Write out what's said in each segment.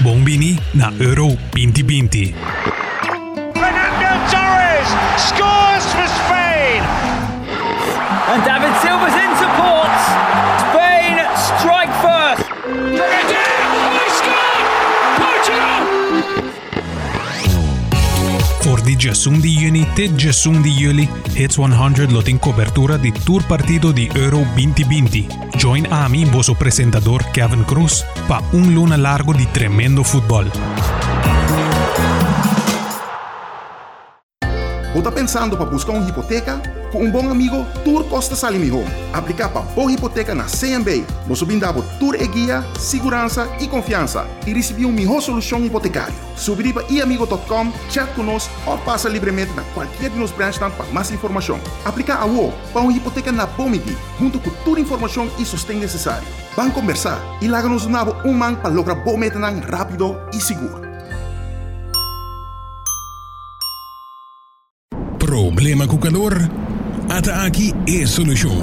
Bombini na Euro 2020. Fernando Torres scores for Spain. And David Silva's in Voor di 16 di juni tot 16 di juli, Hits 100 lot in cobertura di tour partido di Euro 2020. Join Ami, vosso presentador Kevin Cruz, pa un luna largo di tremendo fútbol. Ou tá pensando para buscar uma hipoteca? Com um bom amigo, Tour Costa Salimi Home. Aplicar para boa hipoteca na CMB. Nós brindamos Tour e guia, segurança e confiança. E receber uma melhor solução hipotecária. Subir para iamigo.com, chat conosco ou passa livremente na qualquer de nos branches para mais informação. Aplicar a UO para uma hipoteca na Bomigi, junto com toda informação e sustento necessário. Vamos conversar e lá nos nabo um man para lograr bom metanang rápido e seguro. Problema com calor? Ata aqui é solução.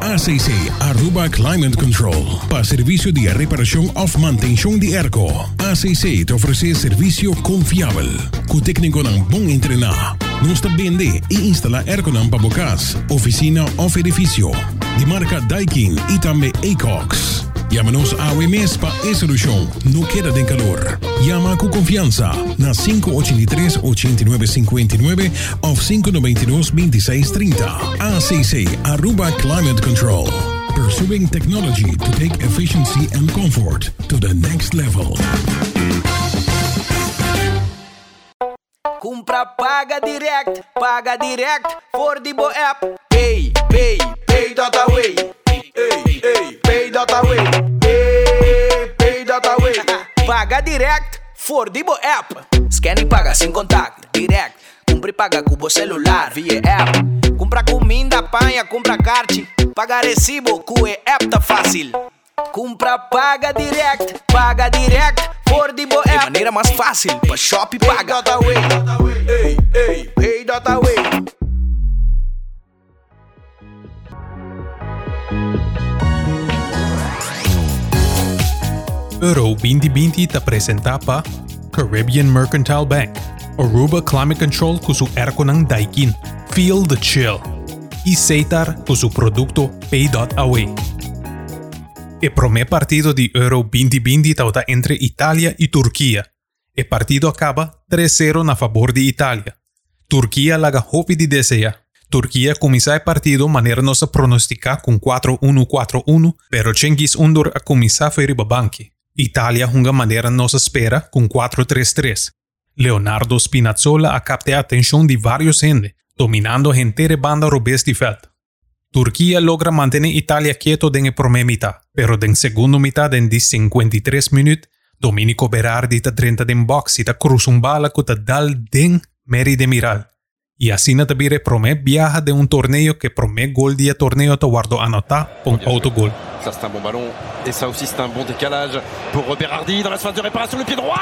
ACC Aruba Climate Control. Para serviço de reparação ou manutenção de airco. ACC te oferece serviço confiável. Com técnico não bom entrenar. Nós também vende e instala airco para bocas, oficina ou edifício. De marca Daikin e também Acox. Llámanos a OMS para esa solución. No queda de calor. Llama con confianza na 583-8959 o 592-2630. ACC Aruba Climate Control. Pursuing technology to take efficiency and comfort to the next level. Compra paga direct, paga direct voor die bo app. Pay, pay, pay dat away. Hey, hey, pay dat away. Hey, pay dat away. paga direct voor die bo app. Scan e paga sem contato, direct. Compra e paga com o celular via app. Compra comida, panha, compra kart. Paga recibo com app tá fácil. Compra, paga direct, paga direct voor die bo app. De maneira mais fácil, para shop paga. Pay that away. Hey, hey, pay that away. Euro 2020 te presenta pa Caribbean Mercantile Bank, Aruba Climate Control com su erco ng Daikin, Feel the Chill, e Seitar com su producto Pay.away. El primer partido de Euro 2020 está entre Italia y Turquía. El partido acaba 3-0 a favor de Italia. Turquía laga hopi de desea. Turquía comienza el partido manera no se pronostica con 4-1-4-1, pero Cengiz Undur a comienza feri babanki. Italia junga manera no se espera con 4-3-3. Leonardo Spinazzola a atención de varios gente, dominando entere banda robes de felt. Turquía logra mantener Italia quieto en el primer mitad, pero en segunda mitad en 53 minutos, Domenico Berardi ta 30 den box y ta cruz un bala con ta dal den Meri de Miral. Y así no te vire primer viaja de un torneo que primer gol día torneo te guardo anotar con autogol. Ça c'est un bon ballon et ça aussi c'est un bon décalage pour Berardi dans la phase de réparation le pied droit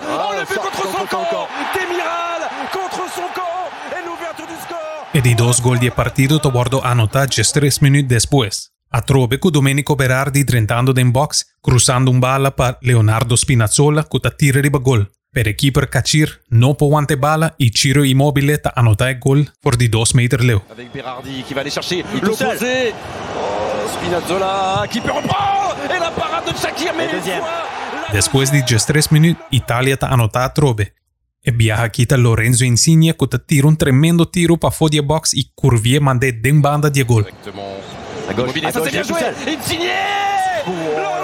Oh le but contre son camp Demiral contre son camp et l'ouverture du score E di dos gol di partido te guardo anotar just 3 minutos después. A trove con Domenico Berardi trentando den box, cruzando un bala para Leonardo Spinazzola con ta tira riba gol. Per keeper Kachir no può ante bala y Ciro Immobile ta anota el gol por di 2 meter leo. Avec Berardi qui va aller chercher l'opposé oh, Spinazzola qui peut reprendre et la parade de Shakir mais une fois Después de just 3 minutos, Italia ta anota a trove. E viaja quita Lorenzo Insigne con ta tira un tremendo tiro pa fodia box y curvie mande den banda di gol. Directement à gauche. Ah, ça c'est bien joué Insigné Lorenzo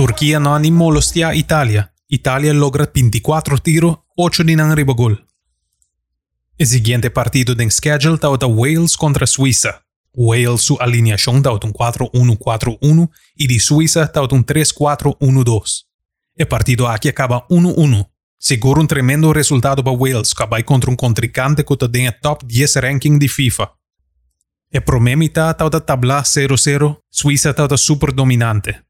Turquía no animó los a Italia. Italia logra 24 tiros, 8 di nan riba gol. El siguiente partido den schedule tauta Wales contra Suiza. Wales su alineación tauta un 4-1-4-1 y de Suiza tauta un 3-4-1-2. El partido aquí acaba 1-1. Seguro un tremendo resultado para Wales, que contra un contrincante que está en el top 10 ranking de FIFA. El primer mitad tauta tabla 0-0, Suiza tauta super dominante.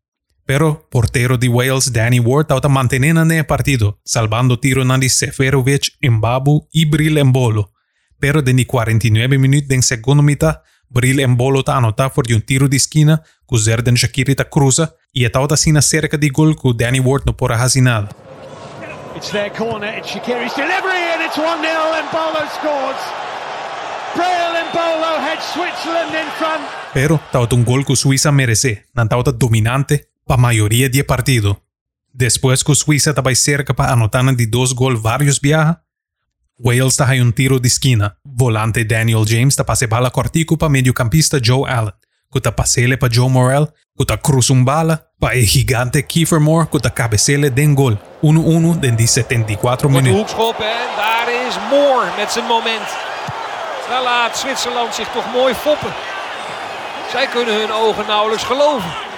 Pero portero de Wales Danny Ward tauta manteniendo en el partido, salvando tiro de Seferovic, Mbabu y Bril Embolo. Pero de 49 minutos en segunda mitad, Bril embolo ta anota voor um tiro de esquina, ku Zerdan Shakiri ta cruza, e a tal sina cerca de gol ku Danny Ward no pora hazi nada. It's their corner, it's Shakiri's delivery, and it's 1 0, and Bolo scores. Braille and Bolo head Switzerland in front. Pero tauta un gol ku Suiza merece, nan tauta dominante pa maioria de partido. Después que Suiza estaba cerca para anotar de dos gol varios viaja, Wales está un tiro de esquina. Volante Daniel James está pase bala cortico para mediocampista Joe Allen. Kuta pasele para Joe Morel. Kuta cruz un bala para el gigante Kiefer Moore. Kuta cabecele den gol. 1-1 den die 74 Wordt de minuten. hoekschop en daar is Moore met zijn moment. Daar laat Zwitserland zich toch mooi foppen. Zij kunnen hun ogen nauwelijks geloven.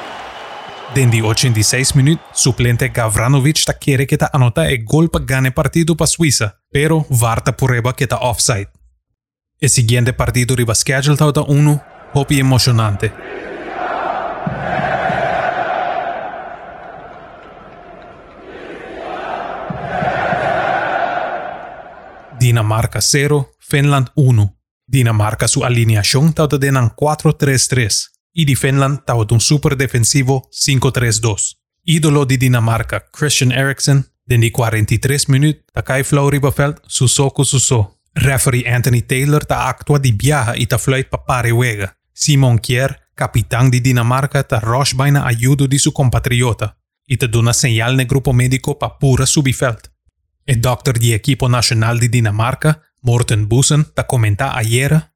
Die 86 minuten, suplente Gavranovic está quiere que ta anota el gol para gane partido para Suiza, pero Varta prueba que ta offside. El siguiente partido riba schedule 1, hopi emocionante. Dinamarca 0, Finland 1. Dinamarca su alineación tauta denan 4-3-3 y di Finland tauta un super defensivo 5-3-2. Ídolo di Dinamarca, Christian Eriksen, di 43 minut ta kai flow ribaveld suso ku suso. Referee Anthony Taylor ta actua di biaha y ta fluit pa pare wega. Simon Kier, capitán di Dinamarca, ta rush bijna ayudo di su compatriota y ta dona señal grupo médico pa pura subifeld. El doctor di equipo nacional di Dinamarca, Morten Bussen, ta comenta ayer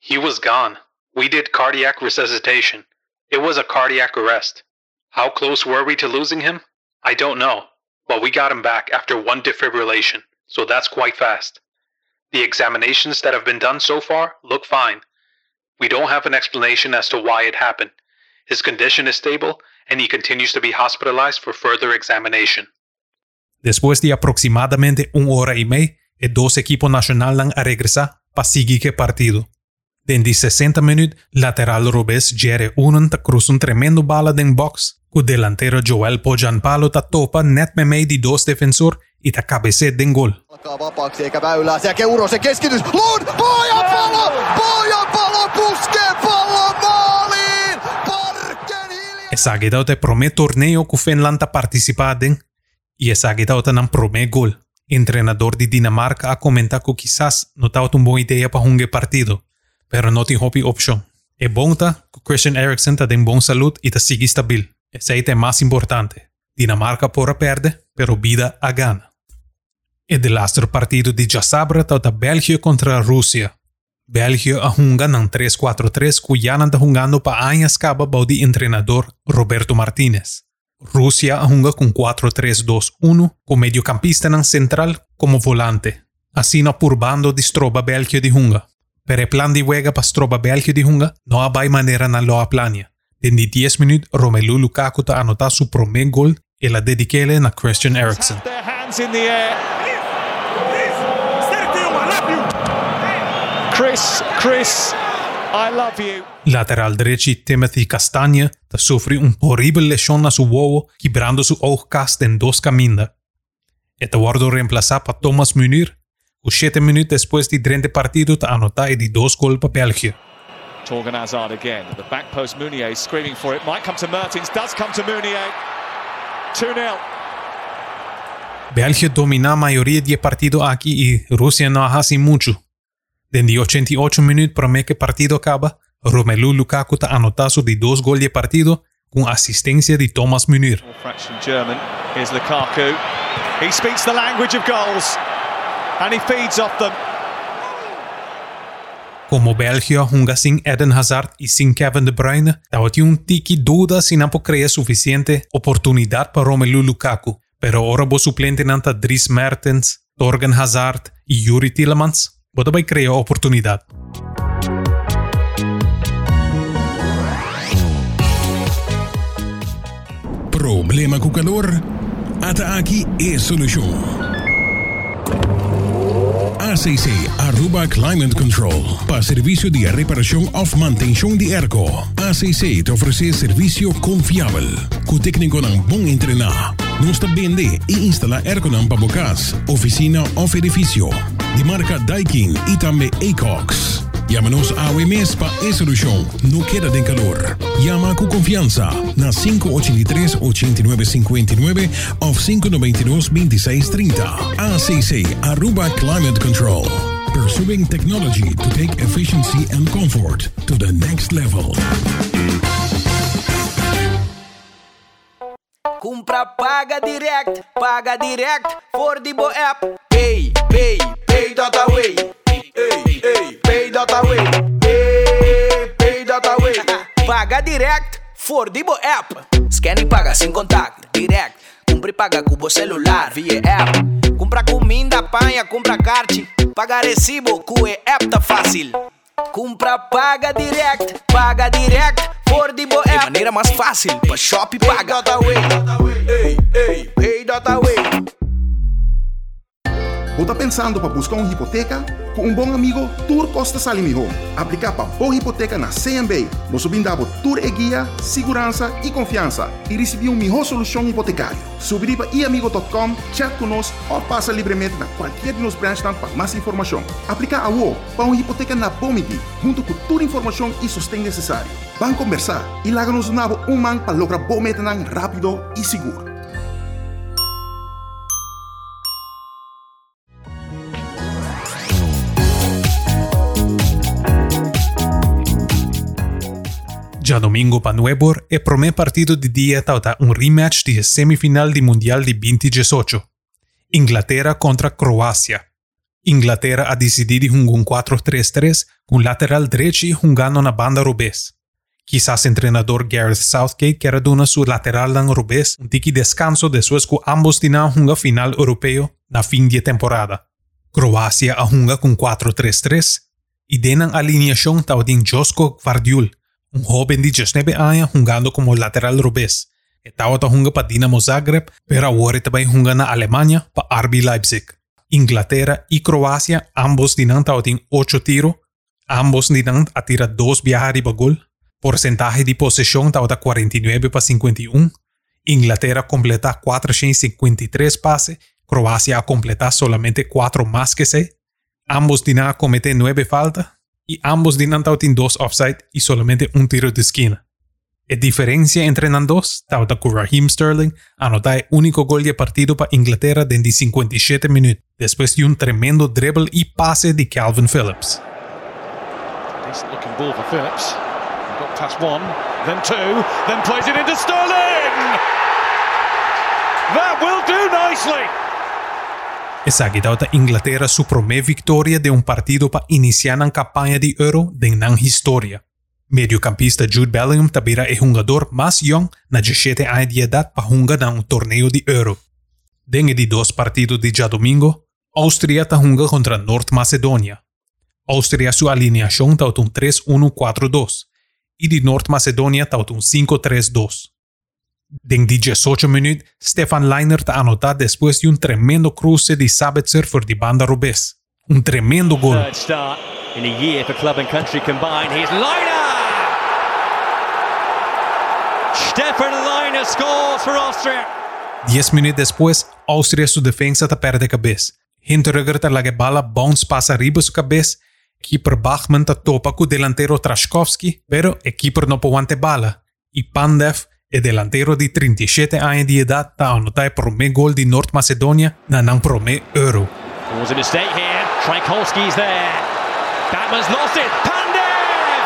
He was gone. We did cardiac resuscitation. It was a cardiac arrest. How close were we to losing him? I don't know, but we got him back after one defibrillation, so that's quite fast. The examinations that have been done so far look fine. We don't have an explanation as to why it happened. His condition is stable, and he continues to be hospitalized for further examination. Después de aproximadamente una hora y media, el dos equipos nacionales a regresar para seguir el partido. Dentro 60 minutos, lateral Robes Jerry Unen ta cruza un tremendo bala den box, cu delantero Joel Pojanpalo ta topa net me die dos defensor y ta cabece den gol. Alkaa vapaaksi eikä väylää. Keskitys. Lund! Pojan palo! Pojan palo puskee pallon maaliin! Parken hiljaa! Prome torneo y nan prome gol. Entrenador de Dinamarca a comentar que quizás no ta un buena idea para partido, pero no tiene hopi opción. E bom que Christian Eriksen ta den bon salud y ta sigue stabil. Ese é más importante. Dinamarca pora perde, pero vida a gana. E de partido de Jasabra ta België contra Rússia. België a hunga nan 3-4-3 cuyanan ta jungando pa añas caba baudi entrenador Roberto Martínez. Rússia a hunga com 4-3-2-1 com mediocampista nan central como volante. Assim na por bando de stroba België de hunga. Per el plan de juega pa stroba België de hunga no hay manera na lo plania. Den die 10 minuut Romelu Lukaku ta anota su primer gol e la dediquele na Christian Eriksen. Chris, Chris, I love you. Lateral derecho Timothy Castaña ta sufre un horrible lesión a su huevo, quebrando su oogkast en dos caminos. Este guardo reemplazado pa Thomas Munir, u 7 minutos después de 30 partido ta anota e di dos gol pa België. Torgan Hazard again. The back post, Mounier screaming for it. Might come to Mertens. Does come to Mounier. 2 0. België domina mayoría de partido aquí y Rusia no hace mucho. Desde 88 minutos promete que partido acaba, Romelu Lukaku ta anota su de dos gol de partido con asistencia de Thomas Munir. German. Here's Lukaku. He speaks the language of goals. Como België junga sin Eden Hazard y sin Kevin De Bruyne, tawati un tiki duda si no crea suficiente oportunidad para Romelu Lukaku. Pero ahora vos suplente nanta Dries Mertens, Torgen Hazard y Yuri Tillemans, vos vai crea oportunidad. Problema com calor? Ata aqui é solução. ACC Aruba Climate Control para serviço de reparação of manutenção de airco. ACC te oferece serviço confiável, com técnico ng bom entrenar. Nós também de e instala airco ng pabocas, oficina ou edifício. De marca Daikin e também Acox. Llámanos a OMS para esa solución. No queda de calor. Llama con confianza na 583-8959 o 592-2630. ACC Aruba Climate Control. Pursuing technology to take efficiency and comfort to the next level. Compra paga direct, paga direct die bo app. Pay, pay, pay dat away. Hey, ei, peida tá way, ei, peida tá way. Paga direct, for Fordibo app. Scan e paga sem contato, direct. Compre e paga com o celular, via app. Compra comida, apanha, compra carte. Paga recibo, com app tá fácil. Compra, paga direct, paga direct, for Fordibo é app. De maneira mais fácil, pra shop paga. Ei, ei, Pay ei, ei, ou tá pensando para buscar uma hipoteca? Com um bom amigo, Tour Costa Salimi Home. Aplicar para boa hipoteca na CMB. Nós brindamos Tour e guia, segurança e confiança. E receber uma melhor solução hipotecária. Subir para iamigo.com, chat conosco ou passa livremente na qualquer de nos branches para mais informação. Aplicar a UO para uma hipoteca na Bomiti, junto com toda a informação e sustém necessário. Vamos conversar e larga-nos um man para lograr bom metanang rápido e seguro. Já domingo para Nuebor primeiro partido de dia tauta um rematch de semifinal de Mundial de 2018. Inglaterra contra Croácia. Inglaterra a decidido um 4-3-3 com lateral direito jogando na banda rubês. Quizás o treinador Gareth Southgate quer dar su lateral dan rubês um tiki descanso depois que ambos tinham uma final europeu na fim de temporada. Croácia a junga com 4-3-3 e denan alineação tautin Josko Gvardiol, un joven de 19 años jugando como lateral rubés. Estaba jugando para Dinamo Zagreb, pero ahora también juega na Alemania para RB Leipzig. Inglaterra y Croacia ambos dinan tienen 8 tiros, ambos dinan a tirar 2 viajes de gol. Porcentaje de posesión está 49 para 51. Inglaterra completa 453 pases, Croacia a completar solamente 4 más que 6. Ambos dinan a cometer 9 faltas y ambos dinan tautin dos offside y solamente un tiro de esquina. La diferencia entre los dos, tauta con Raheem Sterling anota el único gol de partido para Inglaterra dentro de 57 minutos, después de un tremendo dribble y pase de Calvin Phillips. Phillips. Got past one, then two, then plays it into Sterling! That will do nicely! Guidata Inglaterra su primeira vitória de um partido para iniciar a campanha de Euro de na história. Mediocampista Jude Bellingham também é o jogador mais young na 17 anos de idade para jogar na um torneio de Euro. Dentro de dois partidos de já domingo, Áustria está jogando contra Norte Macedônia. Áustria sua alineação está um 3-1-4-2 e de Norte Macedônia está um 5-3-2. Den 18 minutos, Stefan Leiner te anota después de un tremendo cruce de Sabitzer por de banda rubés. Un tremendo gol. In a year for club and country combined. Here's Leiner! Stefan Leiner scores for Austria. 10 minutos después, Austria su defensa te perde cabeza. Hinteregger te la bala bounce pasa arriba su cabeza. Keeper Bachmann te topa con delantero Trashkovski, pero el keeper no puede bala. Y Pandev El delantero de 37 años de edad está anotado el primer gol de North Macedonia en el primer Euro. There was a mistake here. Tchaikovsky's there. Batman's lost it. Pandev!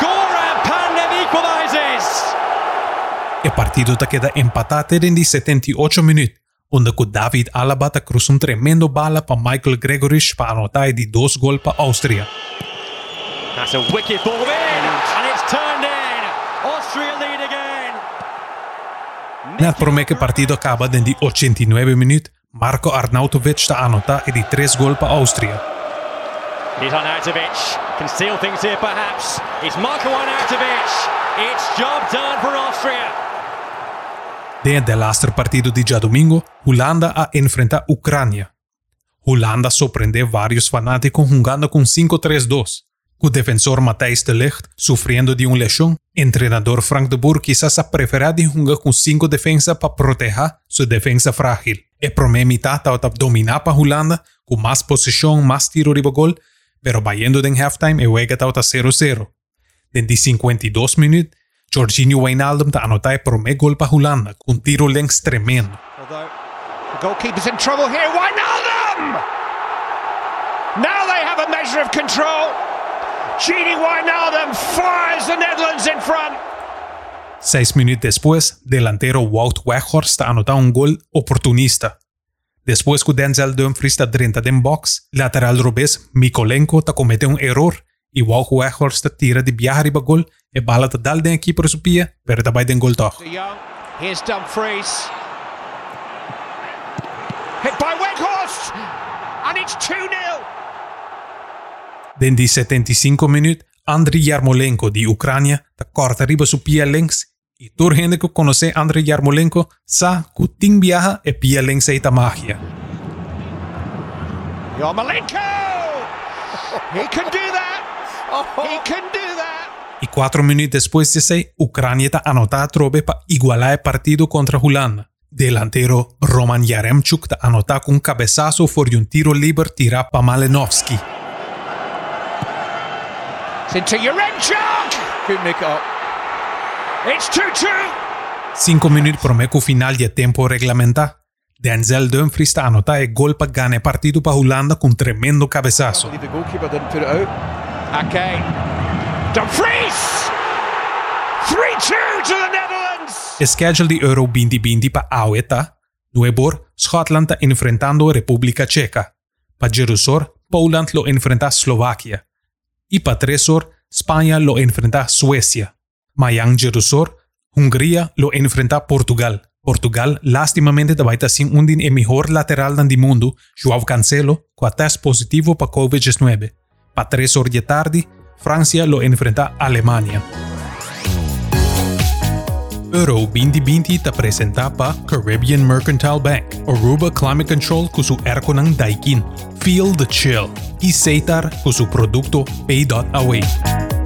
Goran Pandev equalizes! El partido te queda empatado en 78 minutos, donde David Alaba te cruzó un tremendo bala para Michael Gregorich para anotar de dos goles para Austria. That's a wicked ball in, and it's turned in. Austria lead again. Nel primer partido acaba en 89 minutos, Marko Arnautovic te anota de tres goles para Austria. Here's Arnautovic. Can steal things here perhaps. It's Marko Arnautovic. It's job done for Austria. Dentro del otro partido de ya domingo, Holanda a enfrenta Ucrania. Holanda sorprende varios fanáticos jugando con 5-3-2. O defensor Matthijs de Ligt sufriendo de una lesión, entrenador Frank de Boer quizás a preferir de jugar con cinco defensas para proteger su defensa frágil. El primer mitad estaba dominar para Holanda, con más posición, más tiro de gol, pero vayendo en halftime e juega tauta 0-0. Den die 52 minuut, Jorginho Wijnaldum ta anota e prome gol pa Holanda, con tiro längs tremendo. The goalkeeper's in trouble here. Wijnaldum! Now they have a measure of control. Gini Wijnaldum fires the Netherlands in front. Seis minutos después, delantero Wout Weghorst anota un gol oportunista. Después que Denzel Dumfries está 30 den box, lateral robés Mikolenko ta comete un error y Wout Weghorst tira de riba gol e bala ta dal den keeper su pia, pero ta bij den gol toch. Here's Dumfries. Hit by Weghorst. And it's 2 0. Den die 75 minuut, Andriy Yarmolenko di Ucrania ta corta riba su links y toda gente que conoce Andriy Yarmolenko sa que ting viaja e links e magia. Yarmolenko! He can do that. He can do that. Y cuatro minutos después de ese, Ucrania ta anota trobe pa igualar el partido contra Holanda. Delantero Roman Yaremchuk ta anota con un cabezazo for un tiro libre tira pa Malenovsky. Into make it up. It's 2 2. Cinco minutos promeco final de tiempo reglamenta. Denzel Dumfries ta anota el gol pa gane partido pa Holanda con tremendo cabezazo. Okay. Dumfries! 3 2 to the Netherlands. Schedule di Euro 2020 pa Aueta. Nuebor, Schotland ta enfrentando República Checa. Pa Jerusor, Poland lo enfrenta Slovaquia. Y pa Tresor, España lo enfrenta Suecia. Mayang Jerusor, Hungría lo enfrenta Portugal. Portugal lastimamente te baita sin undin el mejor lateral del mundo, Joao Cancelo, con test positivo pa COVID-19. Pa Tresor de tarde, Francia lo enfrenta Alemania. Euro 2020 ta presenta pa Caribbean Mercantile Bank, Aruba Climate Control ku su erko ng Daikin. Feel the chill. Y Seitar ku su produkto Pay.away.